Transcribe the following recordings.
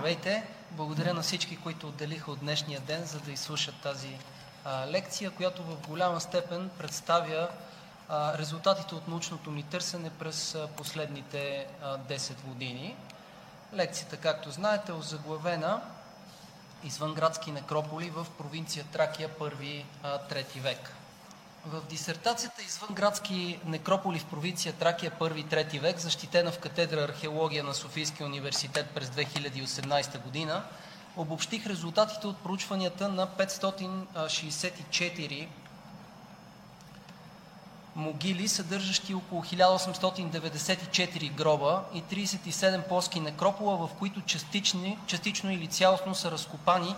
Здравейте! Благодаря на всички, които отделиха от днешния ден, за да изслушат тази а, лекция, която в голяма степен представя а, резултатите от научното ни търсене през а, последните а, 10 години. Лекцията, както знаете, е озаглавена Извънградски некрополи в провинция Тракия, 1-3 век. В дисертацията Извънградски некрополи в провинция Тракия, 1-3 век, защитена в катедра археология на Софийския университет през 2018 година, обобщих резултатите от проучванията на 564 могили, съдържащи около 1894 гроба и 37 плоски некропола, в които частични, частично или цялостно са разкопани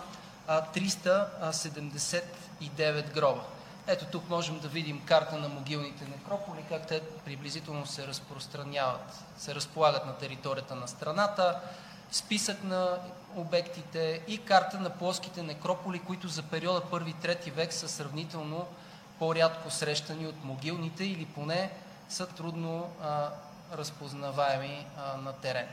379 гроба. Ето тук можем да видим карта на могилните некрополи, как те приблизително се разпространяват, се разполагат на територията на страната, списък на обектите и карта на плоските некрополи, които за периода 1-3 век са сравнително по-рядко срещани от могилните или поне са трудно а, разпознаваеми а, на терен.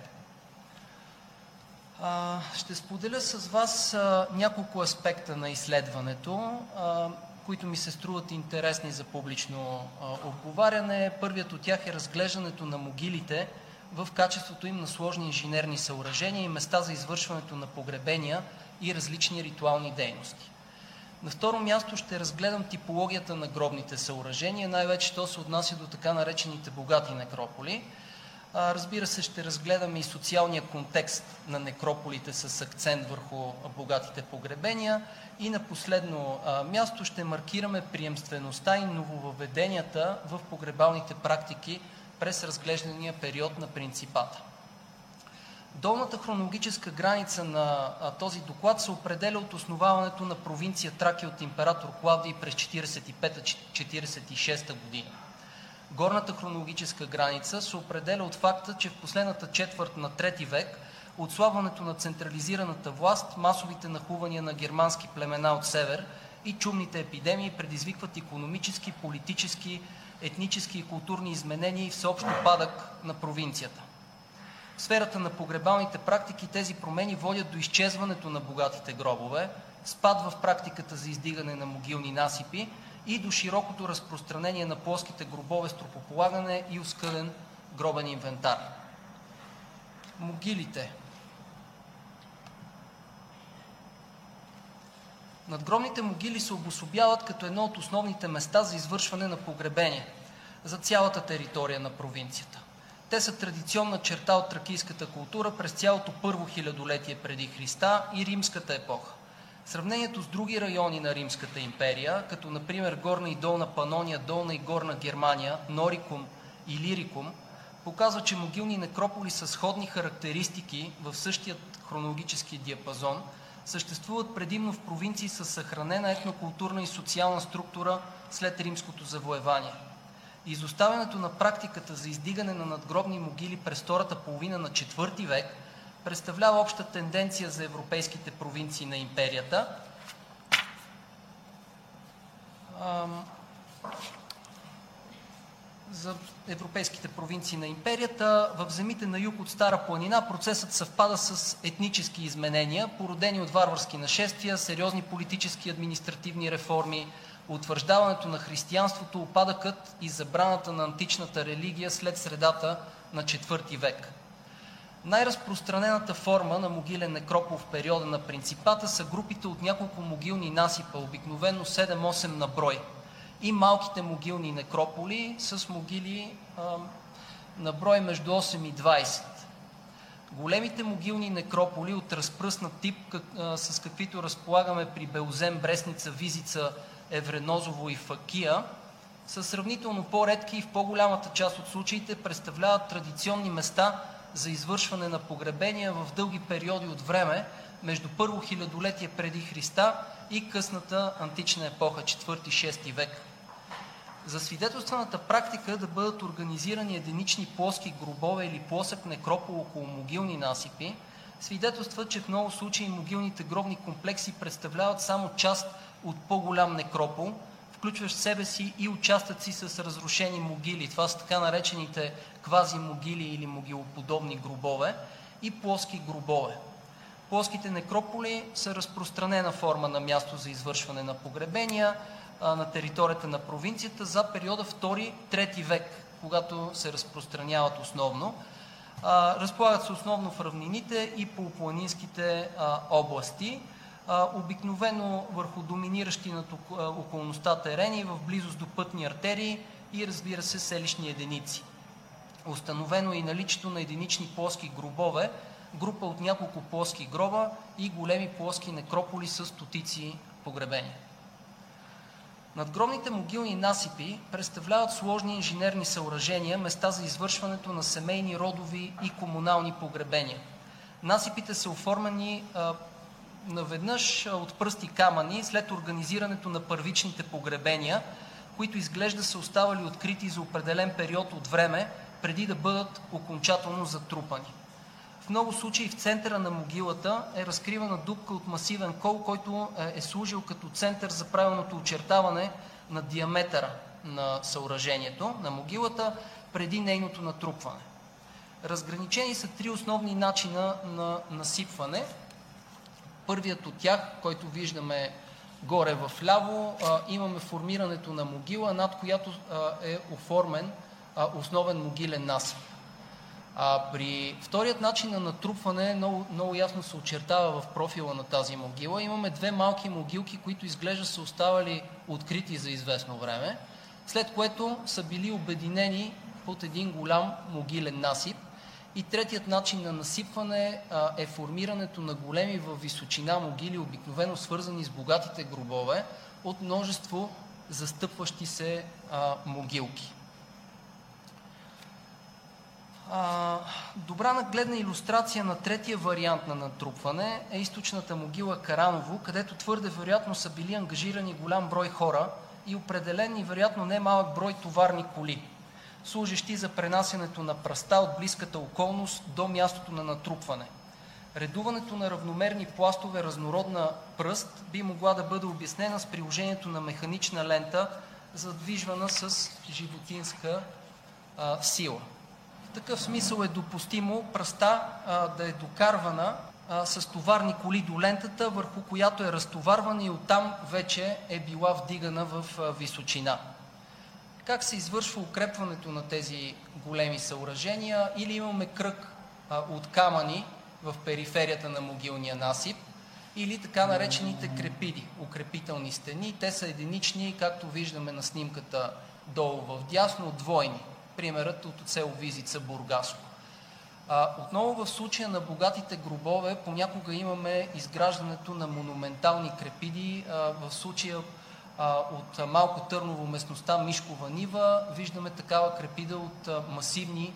Ще споделя с вас няколко аспекта на изследването, които ми се струват интересни за публично а, обговаряне. Първият от тях е разглеждането на могилите в качеството им на сложни инженерни съоръжения и места за извършването на погребения и различни ритуални дейности. На второ място ще разгледам типологията на гробните съоръжения, най-вече що се отнася до така наречените богати некрополи. Разбира се, ще разгледаме и социалния контекст на некрополите с акцент върху богатите погребения. И на последно място ще маркираме приемствеността и нововъведенията в погребалните практики през разглеждания период на принципата. Долната хронологическа граница на този доклад се определя от основаването на провинция Тракия от император Клавдий през 45-46 година. Горната хронологическа граница се определя от факта, че в последната четвърт на трети век отслабването на централизираната власт, масовите нахувания на германски племена от север и чумните епидемии предизвикват икономически, политически, етнически и културни изменения и всеобщ падък на провинцията. В сферата на погребалните практики тези промени водят до изчезването на богатите гробове, спад в практиката за издигане на могилни насипи и до широкото разпространение на плоските гробове с тропополагане и оскъден гробен инвентар. Могилите. Надгробните могили се обособяват като едно от основните места за извършване на погребение за цялата територия на провинцията. Те са традиционна черта от тракийската култура през цялото първо хилядолетие преди Христа и римската епоха. Сравнението с други райони на Римската империя, като например Горна и Долна Панония, Долна и Горна Германия, Норикум и Лирикум, показва, че могилни некрополи с сходни характеристики в същия хронологически диапазон съществуват предимно в провинции с съхранена етнокултурна и социална структура след римското завоевание. Изоставянето на практиката за издигане на надгробни могили през втората половина на IV век представлява обща тенденция за европейските провинции на империята. За европейските провинции на империята в земите на юг от Стара планина процесът съвпада с етнически изменения, породени от варварски нашествия, сериозни политически и административни реформи, утвърждаването на християнството, опадъкът и забраната на античната религия след средата на IV век. Най-разпространената форма на могилен некропол в периода на принципата са групите от няколко могилни насипа, обикновено 7-8 на брой, и малките могилни некрополи с могили а, на брой между 8 и 20. Големите могилни некрополи от разпръснат тип, как, а, с каквито разполагаме при Белзем, Брестница, Визица, Евренозово и Факия, са сравнително по-редки и в по-голямата част от случаите представляват традиционни места за извършване на погребения в дълги периоди от време между първо хилядолетие преди Христа и късната антична епоха, 4-6 век. За свидетелствената практика да бъдат организирани единични плоски гробове или плосък некропол около могилни насипи, свидетелства, че в много случаи могилните гробни комплекси представляват само част от по-голям некропол, включващ в себе си и участъци с разрушени могили. Това са така наречените квази-могили или могилоподобни гробове и плоски гробове. Плоските некрополи са разпространена форма на място за извършване на погребения на територията на провинцията за периода 2 – 3 век, когато се разпространяват основно. Разполагат се основно в равнините и по планинските области, обикновено върху доминиращи над околността терени в близост до пътни артерии и, разбира се, селищни единици. Установено е и наличието на единични плоски гробове, група от няколко плоски гроба и големи плоски некрополи с стотици погребения. Надгробните могилни насипи представляват сложни инженерни съоръжения, места за извършването на семейни, родови и комунални погребения. Насипите са оформени а, наведнъж от пръсти камъни след организирането на първичните погребения, които изглежда са оставали открити за определен период от време, преди да бъдат окончателно затрупани. В много случаи в центъра на могилата е разкривана дупка от масивен кол, който е, е служил като център за правилното очертаване на диаметъра на съоръжението, на могилата, преди нейното натрупване. Разграничени са три основни начина на насипване. Първият от тях, който виждаме горе в ляво, имаме формирането на могила, над която е оформен основен могилен насип. При вторият начин на натрупване много, много ясно се очертава в профила на тази могила. Имаме две малки могилки, които изглежда са оставали открити за известно време, след което са били обединени под един голям могилен насип. И третият начин на насипване е формирането на големи във височина могили, обикновено свързани с богатите гробове, от множество застъпващи се могилки. Добра нагледна илюстрация на третия вариант на натрупване е източната могила Караново, където твърде вероятно са били ангажирани голям брой хора и определен и вероятно немалък брой товарни коли, служещи за пренасянето на пръста от близката околност до мястото на натрупване. Редуването на равномерни пластове разнородна пръст би могла да бъде обяснена с приложението на механична лента, задвижвана с животинска а, сила. В такъв смисъл е допустимо пръста а, да е докарвана а, с товарни коли до лентата, върху която е разтоварвана и оттам вече е била вдигана в а, височина. Как се извършва укрепването на тези големи съоръжения? Или имаме кръг а, от камъни в периферията на могилния насип, или така наречените крепиди, укрепителни стени. Те са единични, както виждаме на снимката долу в дясно, двойни примерът от село Визица, Бургаско. А, отново в случая на богатите гробове понякога имаме изграждането на монументални крепиди. А, в случая от Малко Търново местността Мишкова Нива виждаме такава крепида от масивни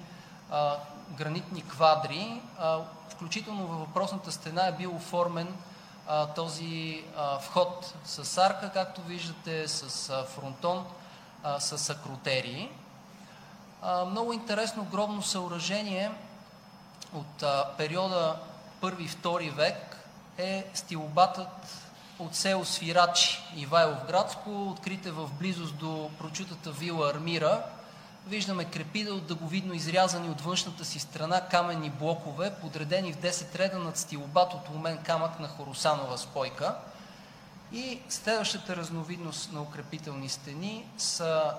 гранитни квадри. Включително във въпросната стена е бил оформен този вход с арка, както виждате, с фронтон, с акротерии много интересно гробно съоръжение от периода 1-2 век е стилобатът от село Свирачи, Ивайловградско, открите в близост до прочутата вила Армира. Виждаме крепида от дъговидно изрязани от външната си страна каменни блокове, подредени в 10 реда над стилобат от умен камък на хоросанова спойка. И следващата разновидност на укрепителни стени са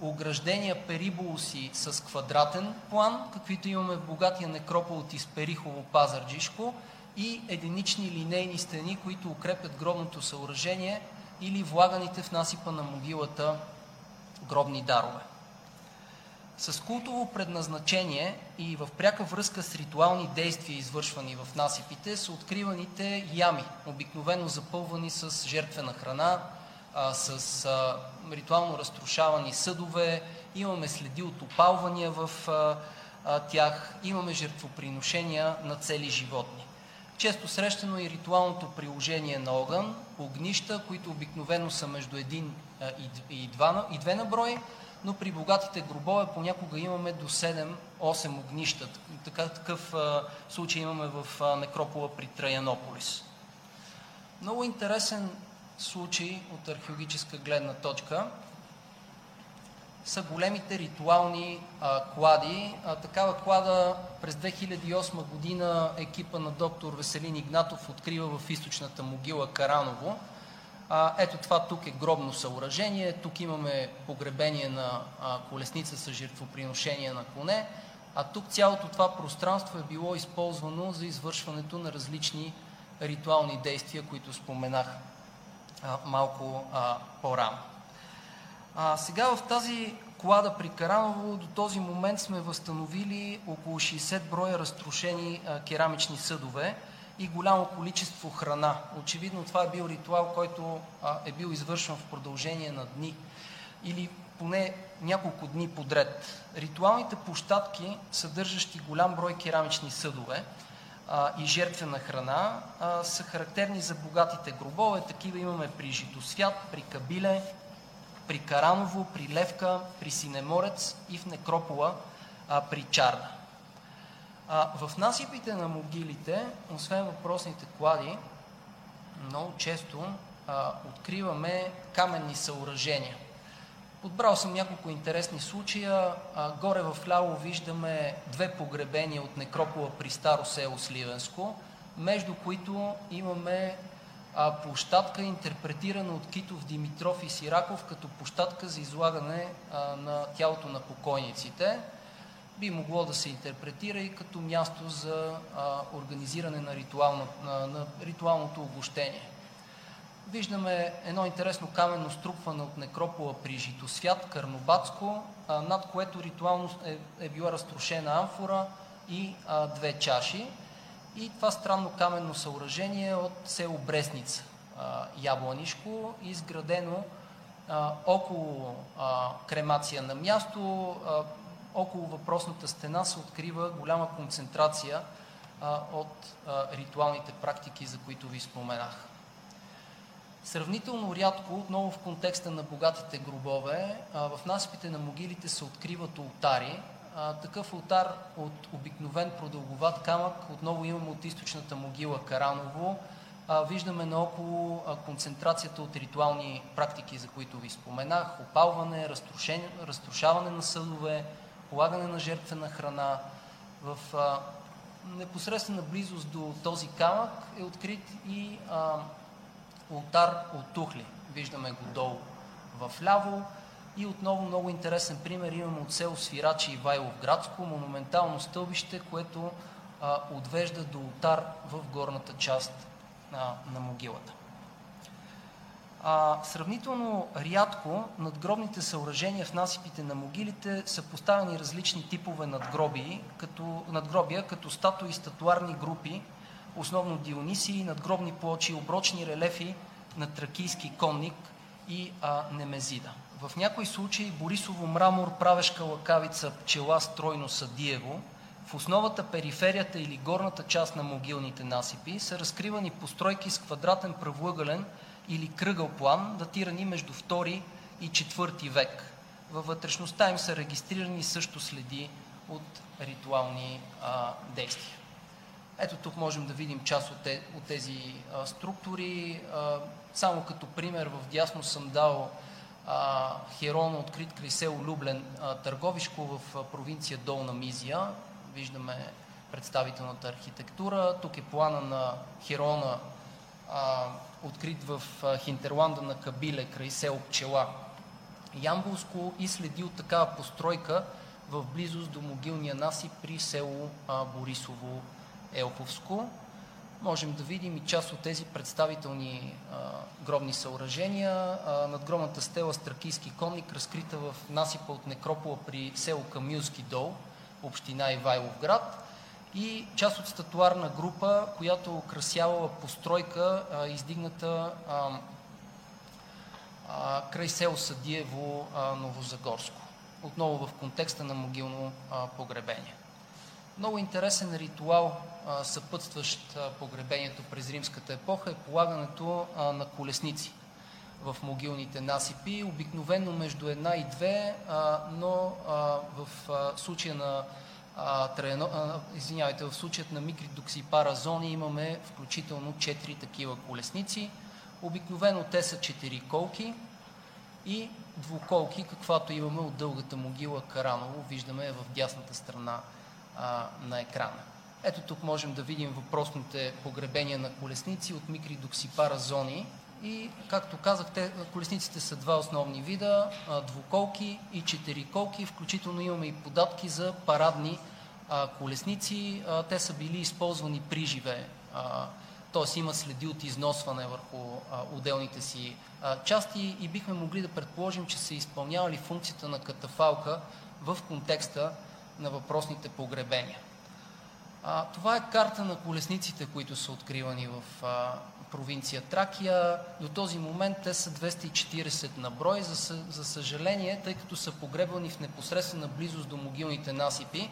ограждения периболуси с квадратен план, каквито имаме в богатия некропол от Изперихово Пазарджишко и единични линейни стени, които укрепят гробното съоръжение или влаганите в насипа на могилата гробни дарове. С култово предназначение и в пряка връзка с ритуални действия, извършвани в насипите, са откриваните ями, обикновено запълвани с жертвена храна, с ритуално разрушавани съдове, имаме следи от опалвания в тях, имаме жертвоприношения на цели животни. Често срещано и ритуалното приложение на огън, огнища, които обикновено са между един и, два, и две на брой, но при богатите гробове понякога имаме до 7-8 огнища. Така, такъв а, случай имаме в а, некропола при Траянополис. Много интересен случай от археологическа гледна точка са големите ритуални а, клади. А, такава клада през 2008 година екипа на доктор Веселин Игнатов открива в източната могила Караново. А, ето това тук е гробно съоръжение. Тук имаме погребение на а, колесница с жертвоприношение на коне. А тук цялото това пространство е било използвано за извършването на различни ритуални действия, които споменах а, малко а, по-рано. А, сега в тази клада при Караново до този момент сме възстановили около 60 броя разрушени керамични съдове и голямо количество храна. Очевидно това е бил ритуал, който а, е бил извършван в продължение на дни или поне няколко дни подред. Ритуалните площадки, съдържащи голям брой керамични съдове а, и жертвена храна, а, са характерни за богатите гробове. Такива имаме при Житосвят, при Кабиле, при Караново, при Левка, при Синеморец и в Некропола а, при Чарда. А, в насипите на могилите, освен въпросните клади, много често а, откриваме каменни съоръжения. Подбрал съм няколко интересни случая. А, горе в ляво виждаме две погребения от некропола при Старо село Сливенско, между които имаме а, площадка, интерпретирана от Китов, Димитров и Сираков като площадка за излагане а, на тялото на покойниците. Би могло да се интерпретира и като място за а, организиране на, ритуално, на, на ритуалното огощение. Виждаме едно интересно каменно струпване от некропола при Житосвят, Карнобатско, а, над което ритуално е, е била разрушена амфора и а, две чаши. И това странно каменно съоръжение от село Бресница, Ябланишко, изградено около кремация на място. Около въпросната стена се открива голяма концентрация от ритуалните практики, за които ви споменах. Сравнително рядко, отново в контекста на богатите гробове, в насипите на могилите се откриват ултари, такъв ултар от обикновен продълговат камък, отново имаме от източната могила Караново. А, виждаме наоколо а, концентрацията от ритуални практики, за които ви споменах. Опалване, разрушаване на съдове, полагане на жертвена храна. В а, непосредствена близост до този камък е открит и а, ултар от тухли. Виждаме го долу в ляво. И отново много интересен пример имаме от село Свирачи и Вайловградско, монументално стълбище, което а, отвежда до ултар в горната част а, на могилата. А, сравнително рядко надгробните съоръжения в насипите на могилите са поставени различни типове надгробия, като, надгробия, като статуи и статуарни групи, основно Дионисии, надгробни плочи, оброчни релефи на тракийски конник и а, Немезида. В някои случаи Борисово мрамор, правешка лакавица, пчела, стройно съдиево, в основата, периферията или горната част на могилните насипи са разкривани постройки с квадратен правоъгълен или кръгъл план, датирани между 2 и 4 век. Във вътрешността им са регистрирани също следи от ритуални а, действия. Ето тук можем да видим част от, те, от тези а, структури. А, само като пример, в дясно съм дал Херон открит край село Люблен, Търговишко в провинция Долна Мизия. Виждаме представителната архитектура. Тук е плана на Херона, открит в Хинтерланда на Кабиле, край село Пчела. Ямбулско и следи от такава постройка в близост до могилния насип при село Борисово Елховско можем да видим и част от тези представителни а, гробни съоръжения. А, надгробната стела Стракийски конник, разкрита в насипа от некропола при село Камилски дол, община Ивайловград и част от статуарна група, която украсявала постройка, а, издигната а, а, край село Съдиево, а, Новозагорско. Отново в контекста на могилно а, погребение. Много интересен ритуал, съпътстващ погребението през римската епоха, е полагането на колесници в могилните насипи, обикновено между една и две, но в случая на Траяно, извинявайте, в случаят на Микридоксипара зони имаме включително четири такива колесници. Обикновено те са четири колки и двуколки, каквато имаме от дългата могила Караново, виждаме в дясната страна на екрана. Ето тук можем да видим въпросните погребения на колесници от микридоксипара зони. И, както казах, те, колесниците са два основни вида – двуколки и четириколки. Включително имаме и податки за парадни колесници. Те са били използвани при живе, т.е. има следи от износване върху отделните си части и бихме могли да предположим, че са изпълнявали функцията на катафалка в контекста на въпросните погребения. А, това е карта на колесниците, които са откривани в а, провинция Тракия. До този момент те са 240 на брой. За, за съжаление, тъй като са погребани в непосредствена близост до могилните насипи,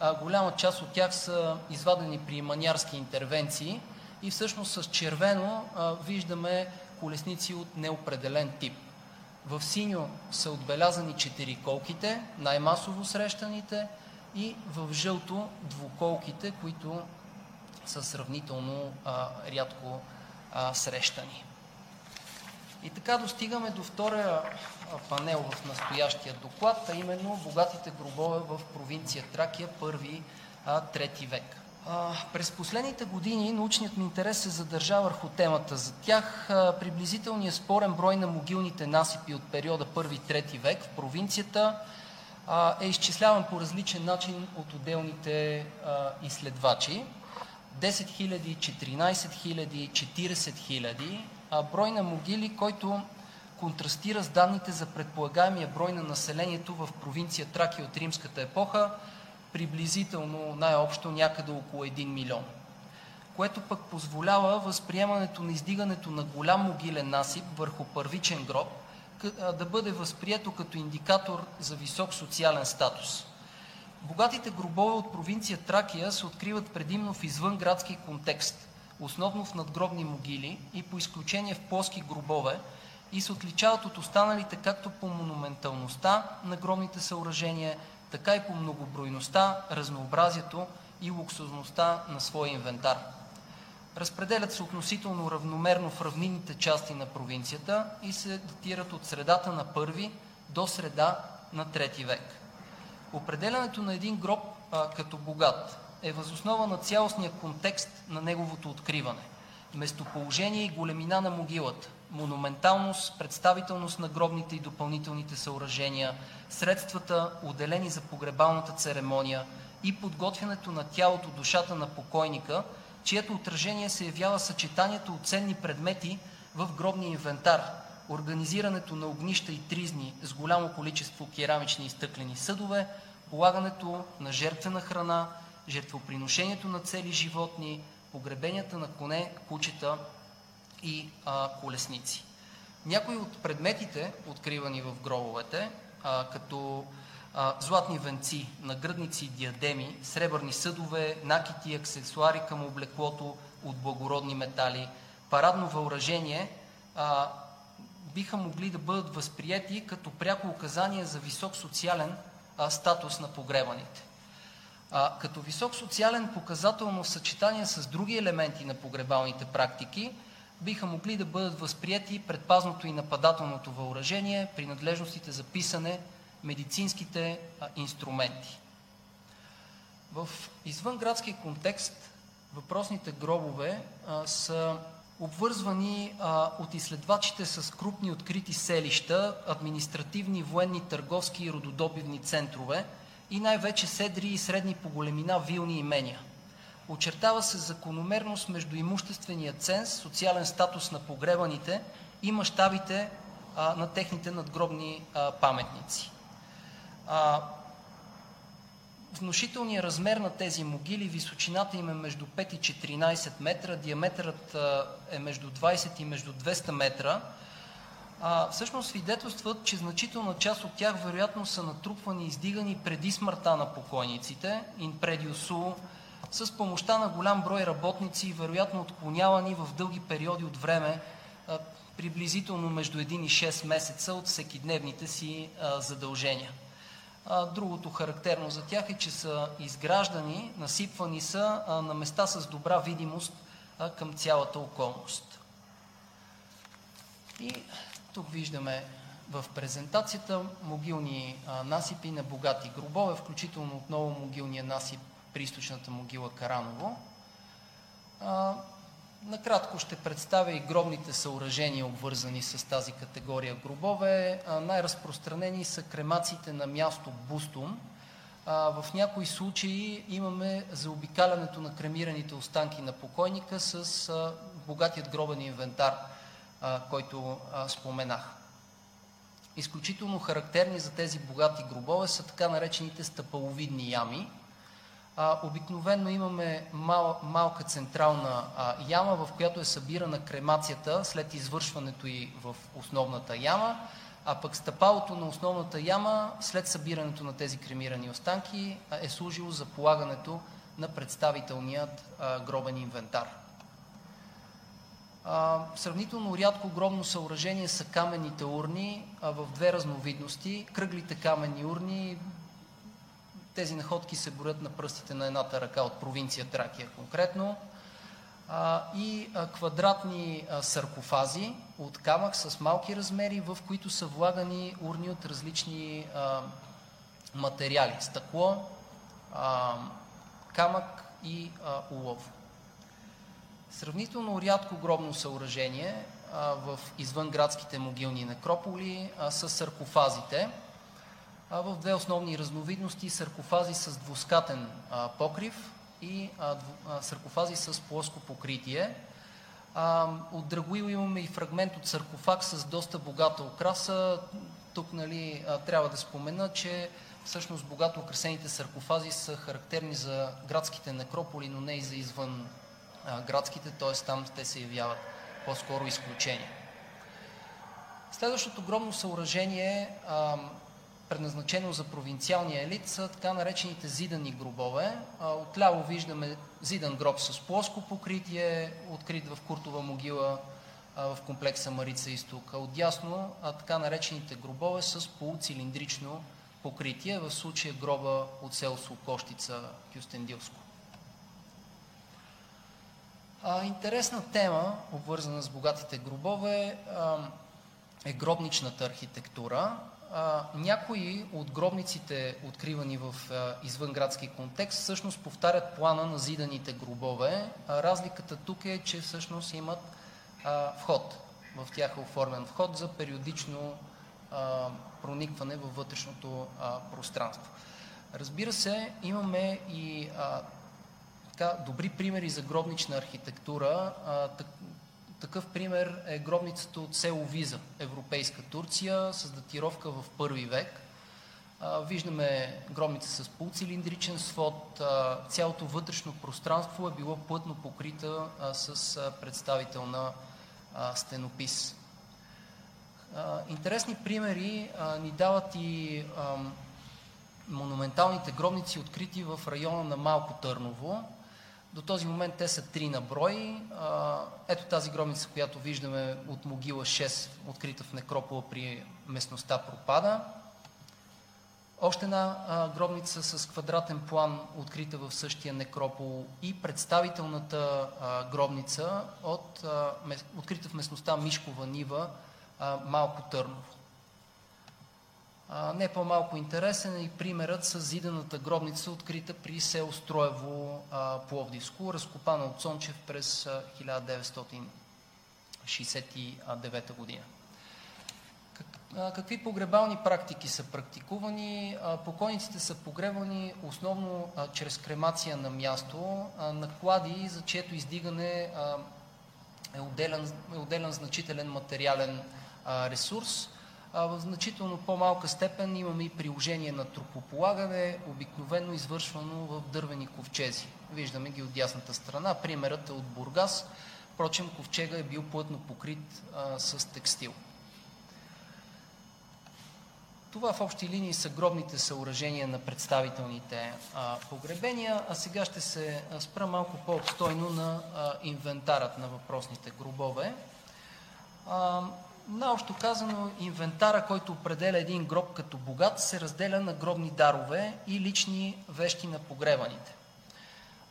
а, голяма част от тях са извадени при манярски интервенции и всъщност с червено а, виждаме колесници от неопределен тип. В синьо са отбелязани четириколките, най-масово срещаните, и в жълто двуколките, които са сравнително а, рядко а, срещани. И така достигаме до втория панел в настоящия доклад, а именно богатите гробове в провинция Тракия, първи, а, трети век. А, през последните години научният ми интерес се задържа върху темата. За тях а, приблизителният спорен брой на могилните насипи от периода първи-трети век в провинцията е изчисляван по различен начин от отделните изследвачи. 10 000, 14 000, 40 000, брой на могили, който контрастира с данните за предполагаемия брой на населението в провинция Тракия от римската епоха, приблизително най-общо някъде около 1 милион, което пък позволява възприемането на издигането на голям могилен насип върху първичен гроб да бъде възприето като индикатор за висок социален статус. Богатите гробове от провинция Тракия се откриват предимно в извънградски контекст, основно в надгробни могили и по изключение в плоски гробове и се отличават от останалите както по монументалността на гробните съоръжения, така и по многобройността, разнообразието и луксозността на своя инвентар. Разпределят се относително равномерно в равнинните части на провинцията и се датират от средата на първи до среда на трети век. Определянето на един гроб а, като богат е възоснова на цялостния контекст на неговото откриване. Местоположение и големина на могилата, монументалност, представителност на гробните и допълнителните съоръжения, средствата, отделени за погребалната церемония и подготвянето на тялото, душата на покойника – чието отражение се явява съчетанието от ценни предмети в гробния инвентар, организирането на огнища и тризни с голямо количество керамични и стъклени съдове, полагането на жертвена храна, жертвоприношението на цели животни, погребенията на коне, кучета и а, колесници. Някои от предметите, откривани в гробовете, а, като златни венци, нагръдници и диадеми, сребърни съдове, накити и аксесуари към облеклото от благородни метали, парадно въоръжение а, биха могли да бъдат възприяти като пряко указание за висок социален а, статус на погребаните. А, като висок социален показател в съчетание с други елементи на погребалните практики, биха могли да бъдат възприяти предпазното и нападателното въоръжение, принадлежностите за писане, медицинските инструменти. В извънградски контекст въпросните гробове са обвързвани от изследвачите с крупни открити селища, административни, военни, търговски и рододобивни центрове и най-вече седри и средни по големина вилни имения. Очертава се закономерност между имуществения ценз, социален статус на погребаните и мащабите на техните надгробни паметници. А, внушителният размер на тези могили, височината им е между 5 и 14 метра, диаметърът е между 20 и между 200 метра, а, всъщност свидетелстват, че значителна част от тях вероятно са натрупвани и издигани преди смъртта на покойниците, in prediusu, с помощта на голям брой работници вероятно отклонявани в дълги периоди от време, приблизително между 1 и 6 месеца от всекидневните си задължения. Другото характерно за тях е, че са изграждани, насипвани са на места с добра видимост към цялата околност. И тук виждаме в презентацията могилни насипи на богати гробове, включително отново могилния насип при източната могила Караново. Накратко ще представя и гробните съоръжения, обвързани с тази категория гробове. най-разпространени са кремациите на място Бустум. В някои случаи имаме заобикалянето на кремираните останки на покойника с богатият гробен инвентар, който споменах. Изключително характерни за тези богати гробове са така наречените стъпаловидни ями. А, обикновено имаме мал, малка централна а, яма, в която е събирана кремацията след извършването и в основната яма, а пък стъпалото на основната яма след събирането на тези кремирани останки е служило за полагането на представителният а, гробен инвентар. А, сравнително рядко гробно съоръжение са каменните урни а, в две разновидности. Кръглите каменни урни, тези находки се броят на пръстите на едната ръка от провинция Тракия конкретно. И квадратни саркофази от камък с малки размери, в които са влагани урни от различни материали. Стъкло, камък и улов. Сравнително рядко гробно съоръжение в извънградските могилни некрополи са саркофазите. В две основни разновидности саркофази с двускатен покрив и саркофази с плоско покритие. От Драгоил имаме и фрагмент от саркофаг с доста богата украса. Тук нали, трябва да спомена, че всъщност богато украсените саркофази са характерни за градските некрополи, но не и за извън градските, т.е. там те се явяват по-скоро изключение. Следващото гробно съоръжение, предназначено за провинциалния елит, са така наречените зидани гробове. Отляво виждаме зидан гроб с плоско покритие, открит в Куртова могила в комплекса Марица Изток. А отдясно така наречените гробове с полуцилиндрично покритие, в случая гроба от село Слокощица, Кюстендилско. Интересна тема, обвързана с богатите гробове, е гробничната архитектура. Някои от гробниците, откривани в а, извънградски контекст, всъщност повтарят плана на зиданите гробове. Разликата тук е, че всъщност имат вход. В тях е оформен вход за периодично проникване във вътрешното пространство. Разбира се, имаме и добри примери за гробнична архитектура. Такъв пример е гробницата от село Виза, Европейска Турция, с датировка в първи век. Виждаме гробница с полуцилиндричен свод. Цялото вътрешно пространство е било плътно покрита с а, представителна а, стенопис. Интересни примери ни дават и монументалните гробници, открити в района на Малко Търново. До този момент те са три на брой. Ето тази гробница, която виждаме от могила 6, открита в некропола при местността Пропада. Още една гробница с квадратен план, открита в същия некропол и представителната гробница, от, открита в местността Мишкова Нива, Малко Търново. Не по-малко интересен е и примерът с зиданата гробница, открита при село Строево, Пловдивско, разкопана от Цончев през 1969 година. Какви погребални практики са практикувани? Покойниците са погребани основно чрез кремация на място, на клади, за чието издигане е отделен, е отделен значителен материален ресурс – в значително по-малка степен имаме и приложение на трупополагане, обикновено извършвано в дървени ковчези. Виждаме ги от дясната страна. Примерът е от Бургас. Впрочем, ковчега е бил плътно покрит а, с текстил. Това в общи линии са гробните съоръжения на представителните а, погребения, а сега ще се спра малко по-обстойно на а, инвентарът на въпросните гробове. Наобщо казано, инвентара, който определя един гроб като богат, се разделя на гробни дарове и лични вещи на погребаните.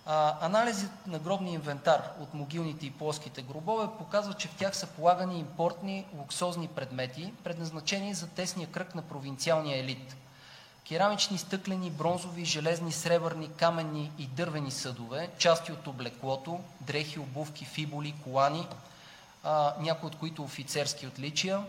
А, анализът на гробния инвентар от могилните и плоските гробове показва, че в тях са полагани импортни луксозни предмети, предназначени за тесния кръг на провинциалния елит. Керамични, стъклени, бронзови, железни, сребърни, каменни и дървени съдове, части от облеклото, дрехи, обувки, фиболи, колани, някои от които офицерски отличия,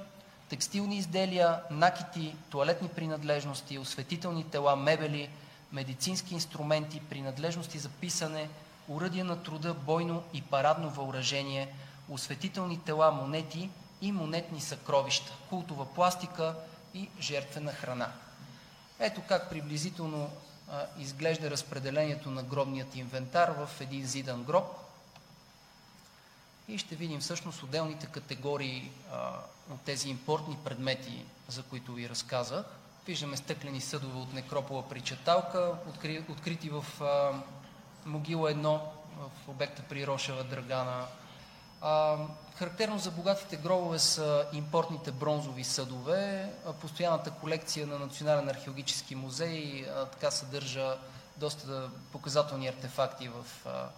текстилни изделия, накити, туалетни принадлежности, осветителни тела, мебели, медицински инструменти, принадлежности за писане, уръдия на труда, бойно и парадно въоръжение, осветителни тела, монети и монетни съкровища, култова пластика и жертвена храна. Ето как приблизително а, изглежда разпределението на гробният инвентар в един зидан гроб. И ще видим всъщност отделните категории а, от тези импортни предмети, за които ви разказах. Виждаме стъклени съдове от некропола при Чаталка, откри, открити в а, могила 1 в обекта при Рошева Драгана. А, характерно за богатите гробове са импортните бронзови съдове. Постоянната колекция на Национален археологически музей а, така съдържа доста показателни артефакти в а,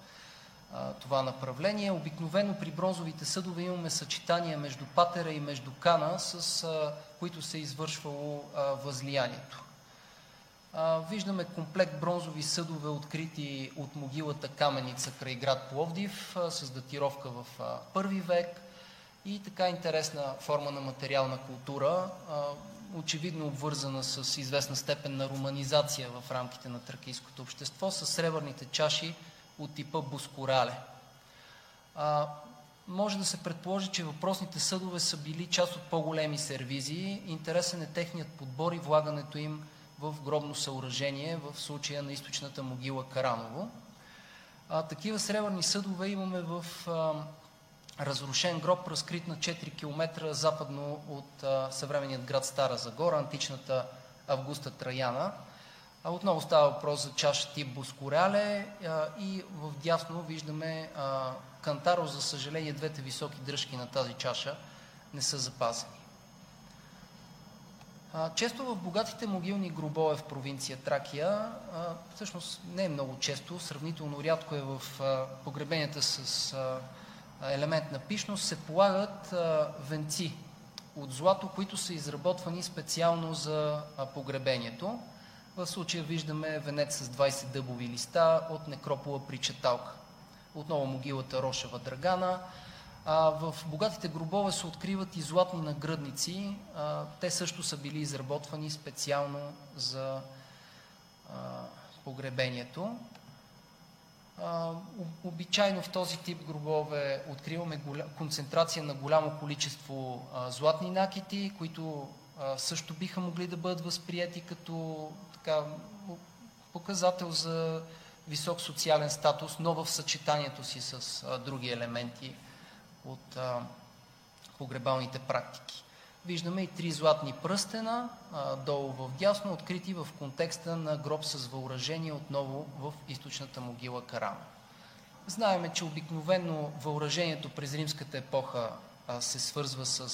това направление. Обикновено при бронзовите съдове имаме съчетания между патера и между кана, с които се е извършвало възлиянието. Виждаме комплект бронзови съдове, открити от могилата Каменица край град Пловдив, с датировка в първи век и така интересна форма на материална култура, очевидно обвързана с известна степен на романизация в рамките на тракийското общество, с сребърните чаши от типа Бускорале. А, може да се предположи, че въпросните съдове са били част от по-големи сервизии. Интересен е техният подбор и влагането им в гробно съоръжение, в случая на източната могила Караново. А, такива сребърни съдове имаме в а, разрушен гроб, разкрит на 4 км западно от а, съвременният град Стара Загора, античната Августа Траяна. Отново става въпрос за чаша тип Боскорале и в дясно виждаме Кантаро. За съжаление, двете високи дръжки на тази чаша не са запазени. Често в богатите могилни гробове в провинция Тракия, всъщност не е много често, сравнително рядко е в погребенията с елемент на пишност, се полагат венци от злато, които са изработвани специално за погребението. В случая виждаме венец с 20 дъбови листа от некропола при Четалка. Отново могилата Рошева Драгана. А, в богатите гробове се откриват и златни нагръдници. А, те също са били изработвани специално за а, погребението. А, обичайно в този тип гробове откриваме голям, концентрация на голямо количество а, златни накити, които а, също биха могли да бъдат възприяти като така, показател за висок социален статус, но в съчетанието си с а, други елементи от а, погребалните практики. Виждаме и три златни пръстена, а, долу в дясно, открити в контекста на гроб с въоръжение отново в източната могила Карама. Знаеме, че обикновено въоръжението през римската епоха се свързва с,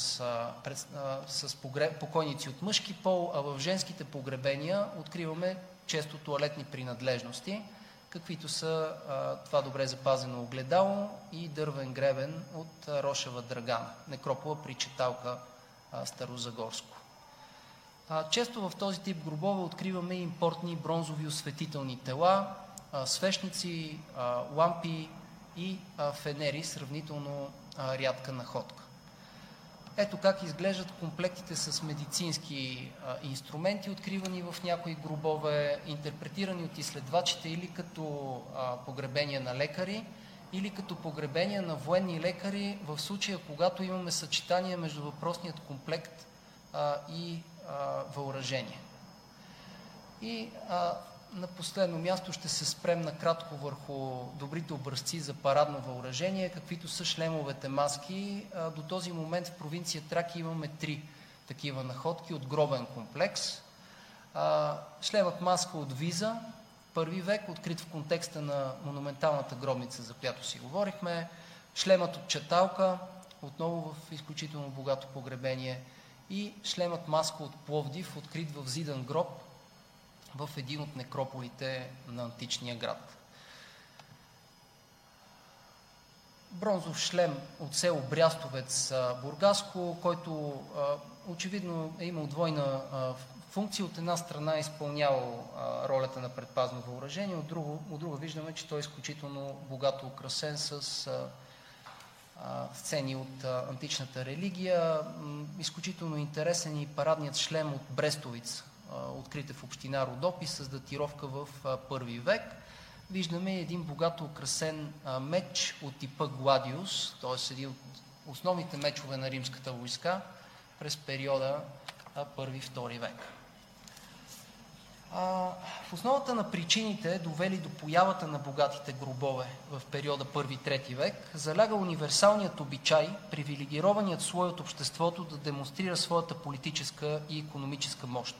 с покойници от мъжки пол, а в женските погребения откриваме често туалетни принадлежности, каквито са това добре запазено огледало и дървен гребен от Рошева Драгана, некропола при Четалка Старозагорско. Често в този тип гробове откриваме импортни бронзови осветителни тела, свещници, лампи и фенери, сравнително рядка находка. Ето как изглеждат комплектите с медицински а, инструменти, откривани в някои гробове, интерпретирани от изследвачите или като а, погребения на лекари, или като погребения на военни лекари, в случая когато имаме съчетание между въпросният комплект а, и въоръжение. И на последно място ще се спрем накратко върху добрите образци за парадно въоръжение, каквито са шлемовете маски. До този момент в провинция Траки имаме три такива находки от гробен комплекс. Шлемът маска от Виза, първи век, открит в контекста на монументалната гробница, за която си говорихме. Шлемът от Чаталка, отново в изключително богато погребение. И шлемът маска от Пловдив, открит в Зидан гроб, в един от некрополите на античния град. бронзов шлем от село Брястовец, Бургаско, който очевидно е имал двойна функция. От една страна е изпълнявал ролята на предпазно въоръжение, от друга, от друга виждаме, че той е изключително богато украсен с сцени от античната религия. Изключително интересен и парадният шлем от Брестовиц, открит в община Родопи с датировка в първи век. Виждаме един богато украсен меч от типа Гладиус, т.е. един от основните мечове на римската войска през периода първи-втори век. В основата на причините, довели до появата на богатите гробове в периода първи-трети век, заляга универсалният обичай, привилегированият слой от обществото да демонстрира своята политическа и економическа мощ.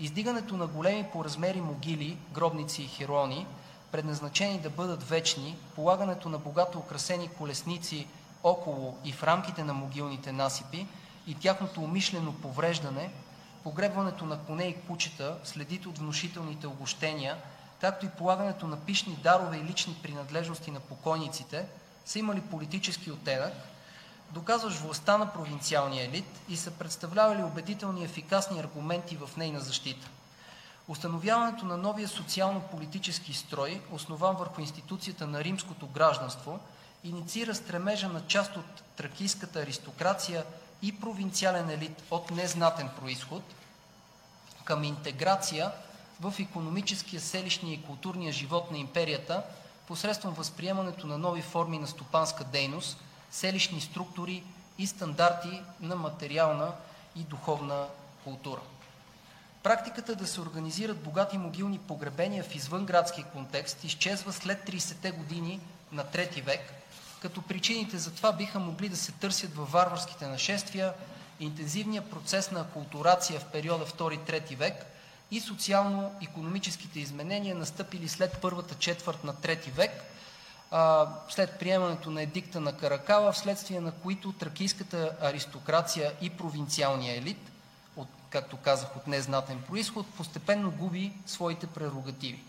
Издигането на големи по размери могили, гробници и херони, предназначени да бъдат вечни, полагането на богато украсени колесници около и в рамките на могилните насипи и тяхното умишлено повреждане, погребването на коне и кучета, следите от внушителните огощения, както и полагането на пишни дарове и лични принадлежности на покойниците, са имали политически оттенък, доказваш властта на провинциалния елит и са представлявали убедителни и ефикасни аргументи в нейна защита. Установяването на новия социално-политически строй, основан върху институцията на римското гражданство, инициира стремежа на част от тракийската аристокрация и провинциален елит от незнатен происход към интеграция в економическия, селищния и културния живот на империята посредством възприемането на нови форми на стопанска дейност, селищни структури и стандарти на материална и духовна култура. Практиката да се организират богати могилни погребения в извънградски контекст изчезва след 30-те години на трети век, като причините за това биха могли да се търсят във варварските нашествия, интензивния процес на акултурация в периода 2-3 век и социално-економическите изменения, настъпили след първата четвърт на трети век, след приемането на едикта на Каракала, вследствие на които тракийската аристокрация и провинциалния елит, от, както казах, от незнатен происход, постепенно губи своите прерогативи.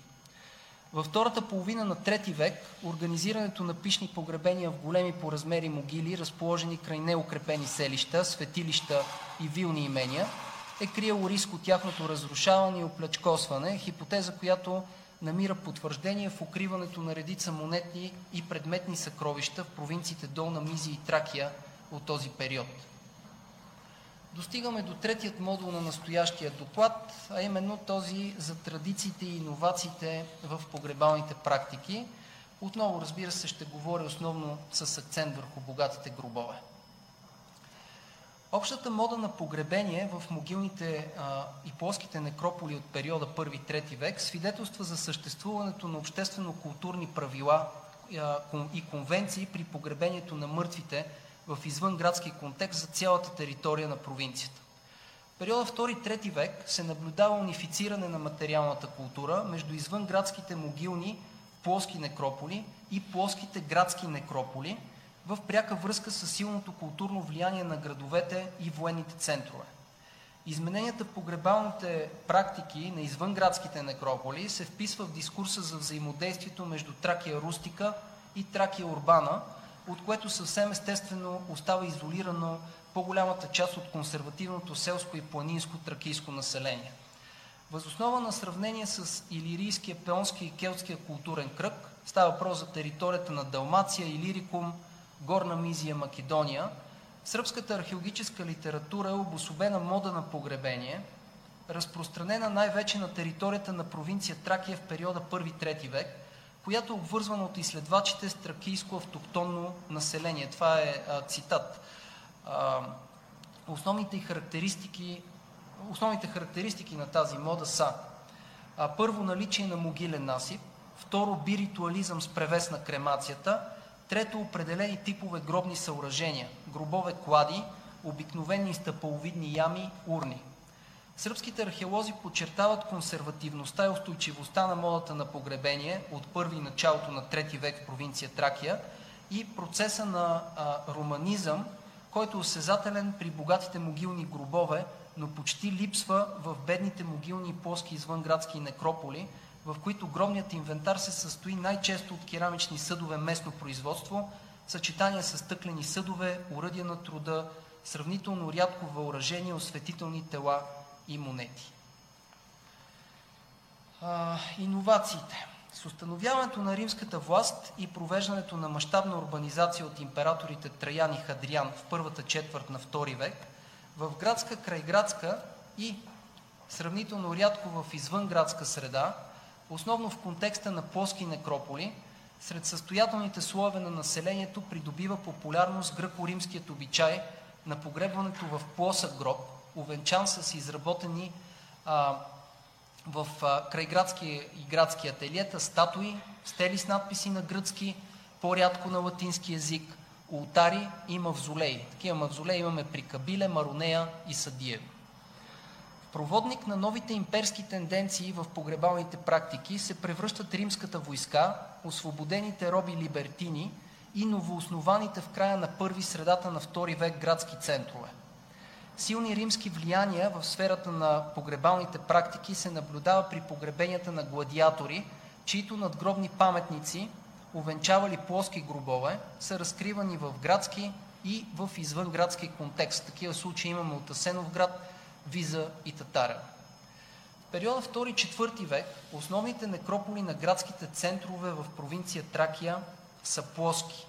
Във втората половина на трети век организирането на пишни погребения в големи по размери могили, разположени край неукрепени селища, светилища и вилни имения, е криело риск от тяхното разрушаване и оплячкосване, хипотеза, която намира потвърждение в укриването на редица монетни и предметни съкровища в провинциите Долна Мизия и Тракия от този период. Достигаме до третият модул на настоящия доклад, а именно този за традициите и иновациите в погребалните практики. Отново, разбира се, ще говоря основно с акцент върху богатите гробове. Общата мода на погребение в могилните а, и плоските некрополи от периода 1-3 век свидетелства за съществуването на обществено-културни правила и конвенции при погребението на мъртвите в извънградски контекст за цялата територия на провинцията. В периода 2-3 век се наблюдава унифициране на материалната култура между извънградските могилни плоски некрополи и плоските градски некрополи в пряка връзка с силното културно влияние на градовете и военните центрове. Измененията в погребалните практики на извънградските некрополи се вписва в дискурса за взаимодействието между Тракия Рустика и Тракия Урбана – от което съвсем естествено остава изолирано по-голямата част от консервативното селско и планинско тракийско население. Възоснова на сравнение с Илирийския, Пеонски и Келтския културен кръг, става въпрос за територията на Далмация, Илирикум, Горна Мизия, Македония, сръбската археологическа литература е обособена мода на погребение, разпространена най-вече на територията на провинция Тракия в периода 1-3 век, която е обвързвана от изследвачите с тракийско автохтонно население. Това е а, цитат. А, основните характеристики, основните характеристики на тази мода са а, първо наличие на могилен насип, второ биритуализъм с превес на кремацията, трето определени типове гробни съоръжения, гробове клади, обикновени стъпаловидни ями, урни. Сръбските археолози подчертават консервативността и устойчивостта на модата на погребение от първи началото на трети век в провинция Тракия и процеса на а, романизъм, който е осезателен при богатите могилни гробове, но почти липсва в бедните могилни плоски извънградски некрополи, в които гробният инвентар се състои най-често от керамични съдове местно производство, съчетание с стъклени съдове, уръдия на труда, сравнително рядко въоръжение, осветителни тела и монети. А, иновациите. С установяването на римската власт и провеждането на мащабна урбанизация от императорите Траян и Хадриан в първата четвърт на II век, в градска, крайградска и сравнително рядко в извънградска среда, основно в контекста на плоски некрополи, сред състоятелните слоеве на населението придобива популярност гръко-римският обичай на погребването в плосък гроб, увенчан с изработени а, в а, крайградски и градски ателиета статуи, стели с надписи на гръцки, по-рядко на латински язик, ултари и мавзолеи. Такива мавзолеи имаме при Кабиле, Маронея и Садиево. Проводник на новите имперски тенденции в погребалните практики се превръщат римската войска, освободените роби либертини и новооснованите в края на първи средата на втори век градски центрове. Силни римски влияния в сферата на погребалните практики се наблюдава при погребенията на гладиатори, чието надгробни паметници, увенчавали плоски гробове, са разкривани в градски и в извънградски контекст. Такива случаи имаме от Асеновград, Виза и Татарен. В периода 2-4 век основните некрополи на градските центрове в провинция Тракия са плоски.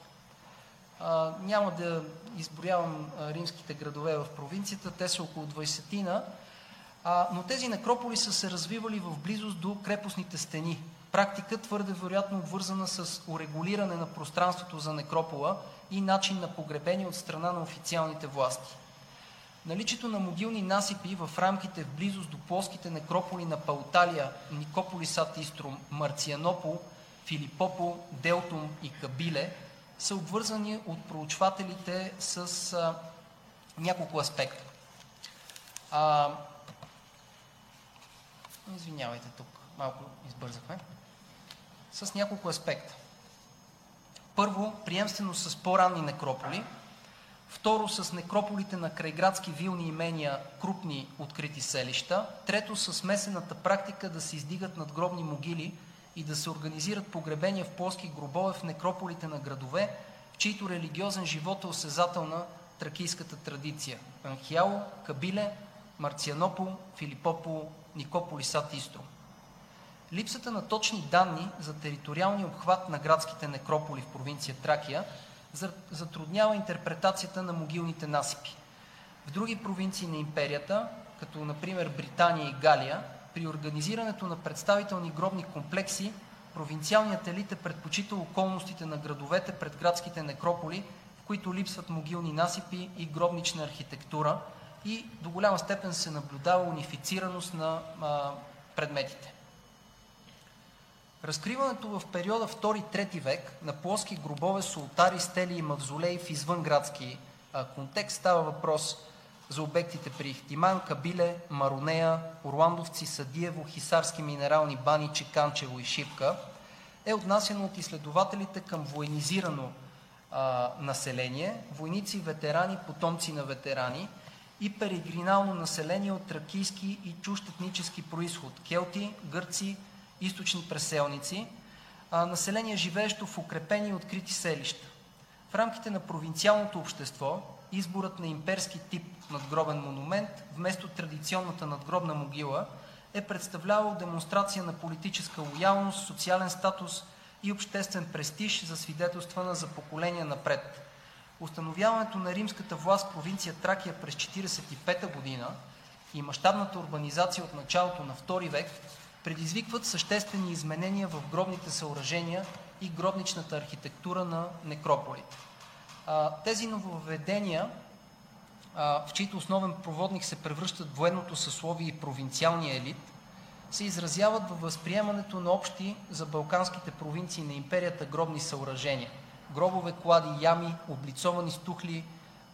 А, няма да изброявам а, римските градове в провинцията, те са около 20-тина, но тези некрополи са се развивали в близост до крепостните стени. Практика твърде вероятно обвързана с урегулиране на пространството за некропола и начин на погребение от страна на официалните власти. Наличието на могилни насипи в рамките в близост до плоските некрополи на Пауталия, Никополис ад Иструм, Марцианопол, Филипопол, Делтум и Кабиле са обвързани от проучвателите с а, няколко аспекта. А, извинявайте тук, малко избързахме. С няколко аспекта. Първо, приемствено с по-ранни некрополи – Второ, с некрополите на крайградски вилни имения, крупни открити селища. Трето, с смесената практика да се издигат надгробни могили и да се организират погребения в плоски гробове в некрополите на градове, в чието религиозен живот е осезателна тракийската традиция. Анхиало, Кабиле, Марцианопол, Филипопол, Никополи, Сад Истро. Липсата на точни данни за териториалния обхват на градските некрополи в провинция Тракия – затруднява интерпретацията на могилните насипи. В други провинции на империята, като например Британия и Галия, при организирането на представителни гробни комплекси, провинциалният елит е предпочитал околностите на градовете пред градските некрополи, в които липсват могилни насипи и гробнична архитектура и до голяма степен се наблюдава унифицираност на а, предметите. Разкриването в периода 2-3 век на плоски гробове с ултари, стели и мавзолеи в извънградски контекст става въпрос за обектите при Ихтиман, Кабиле, Маронея, Орландовци, Садиево, Хисарски минерални бани, Чеканчево и Шипка, е отнасяно от изследователите към военизирано а, население, войници, ветерани, потомци на ветерани и перегринално население от тракийски и чужд етнически происход – келти, гърци, източни преселници, население живеещо в укрепени и открити селища. В рамките на провинциалното общество изборът на имперски тип надгробен монумент вместо традиционната надгробна могила е представлявал демонстрация на политическа лоялност, социален статус и обществен престиж за свидетелствана за поколения напред. Установяването на римската власт в провинция Тракия през 1945 година и мащабната урбанизация от началото на II век предизвикват съществени изменения в гробните съоръжения и гробничната архитектура на некрополите. Тези нововведения, в чийто основен проводник се превръщат военното съсловие и провинциалния елит, се изразяват във възприемането на общи за балканските провинции на империята гробни съоръжения. Гробове, клади, ями, облицовани стухли,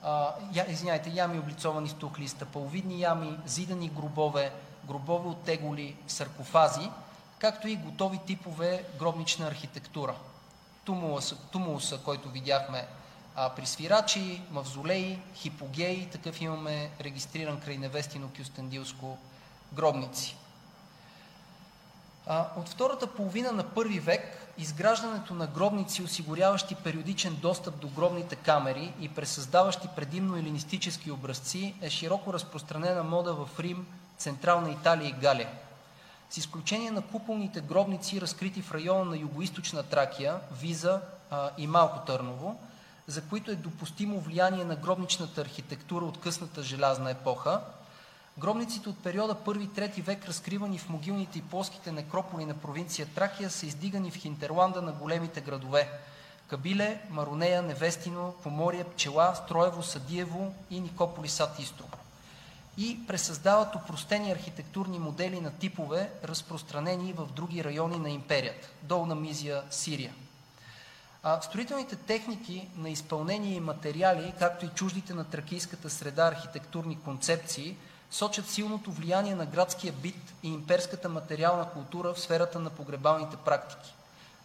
а, я, извиняйте, ями облицовани стухли, стъпаловидни ями, зидани гробове, гробове от теголи, саркофази, както и готови типове гробнична архитектура. Тумулуса, който видяхме а, при свирачи, мавзолеи, хипогеи, такъв имаме регистриран край Невестино Кюстендилско гробници. А, от втората половина на първи век изграждането на гробници, осигуряващи периодичен достъп до гробните камери и пресъздаващи предимно елинистически образци, е широко разпространена мода в Рим, Централна Италия и Галия. С изключение на куполните гробници, разкрити в района на Югоизточна Тракия, Виза а, и Малко Търново, за които е допустимо влияние на гробничната архитектура от късната желязна епоха, Гробниците от периода 1-3 век, разкривани в могилните и плоските некрополи на провинция Тракия, са издигани в хинтерланда на големите градове – Кабиле, Маронея, Невестино, Поморие, Пчела, Строево, Садиево и Никополи Сад Истро. И пресъздават упростени архитектурни модели на типове, разпространени в други райони на империята – Долна Мизия, Сирия. А строителните техники на изпълнение и материали, както и чуждите на тракийската среда архитектурни концепции – сочат силното влияние на градския бит и имперската материална култура в сферата на погребалните практики.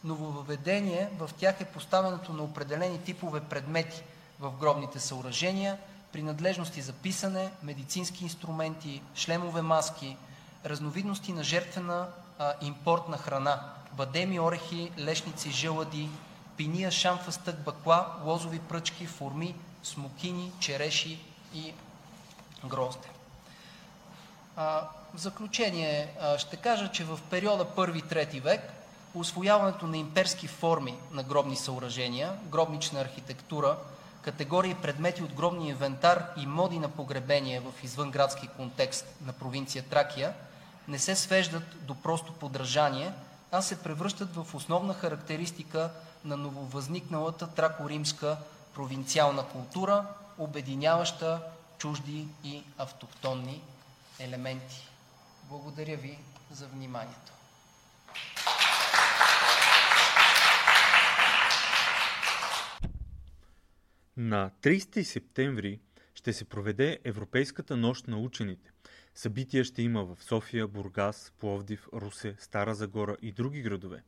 Нововъведение в тях е поставянето на определени типове предмети в гробните съоръжения, принадлежности за писане, медицински инструменти, шлемове маски, разновидности на жертвена а, импортна храна, бадеми, орехи, лешници, жълъди, пиния, шамфастък, бакла, лозови пръчки, форми, смокини, череши и грозде. В заключение ще кажа, че в периода 1-3 век освояването на имперски форми на гробни съоръжения, гробнична архитектура, категории предмети от гробния инвентар и моди на погребение в извънградски контекст на провинция Тракия не се свеждат до просто подражание, а се превръщат в основна характеристика на нововъзникналата трако-римска провинциална култура, обединяваща чужди и автохтонни елементи. Благодаря ви за вниманието. На 30 септември ще се проведе Европейската нощ на учените. Събития ще има в София, Бургас, Пловдив, Русе, Стара Загора и други градове.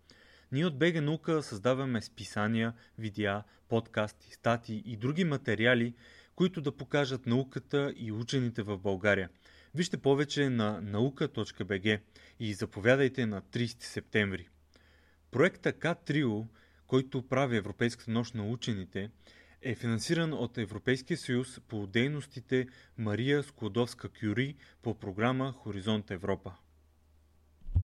Ние от БГ Наука създаваме списания, видеа, подкасти, статии и други материали, които да покажат науката и учените в България – Вижте повече на наука.бг и заповядайте на 30 септември. Проекта К-Трио, който прави Европейската нощ на учените, е финансиран от Европейския съюз по дейностите Мария Склодовска-Кюри по програма Хоризонт Европа.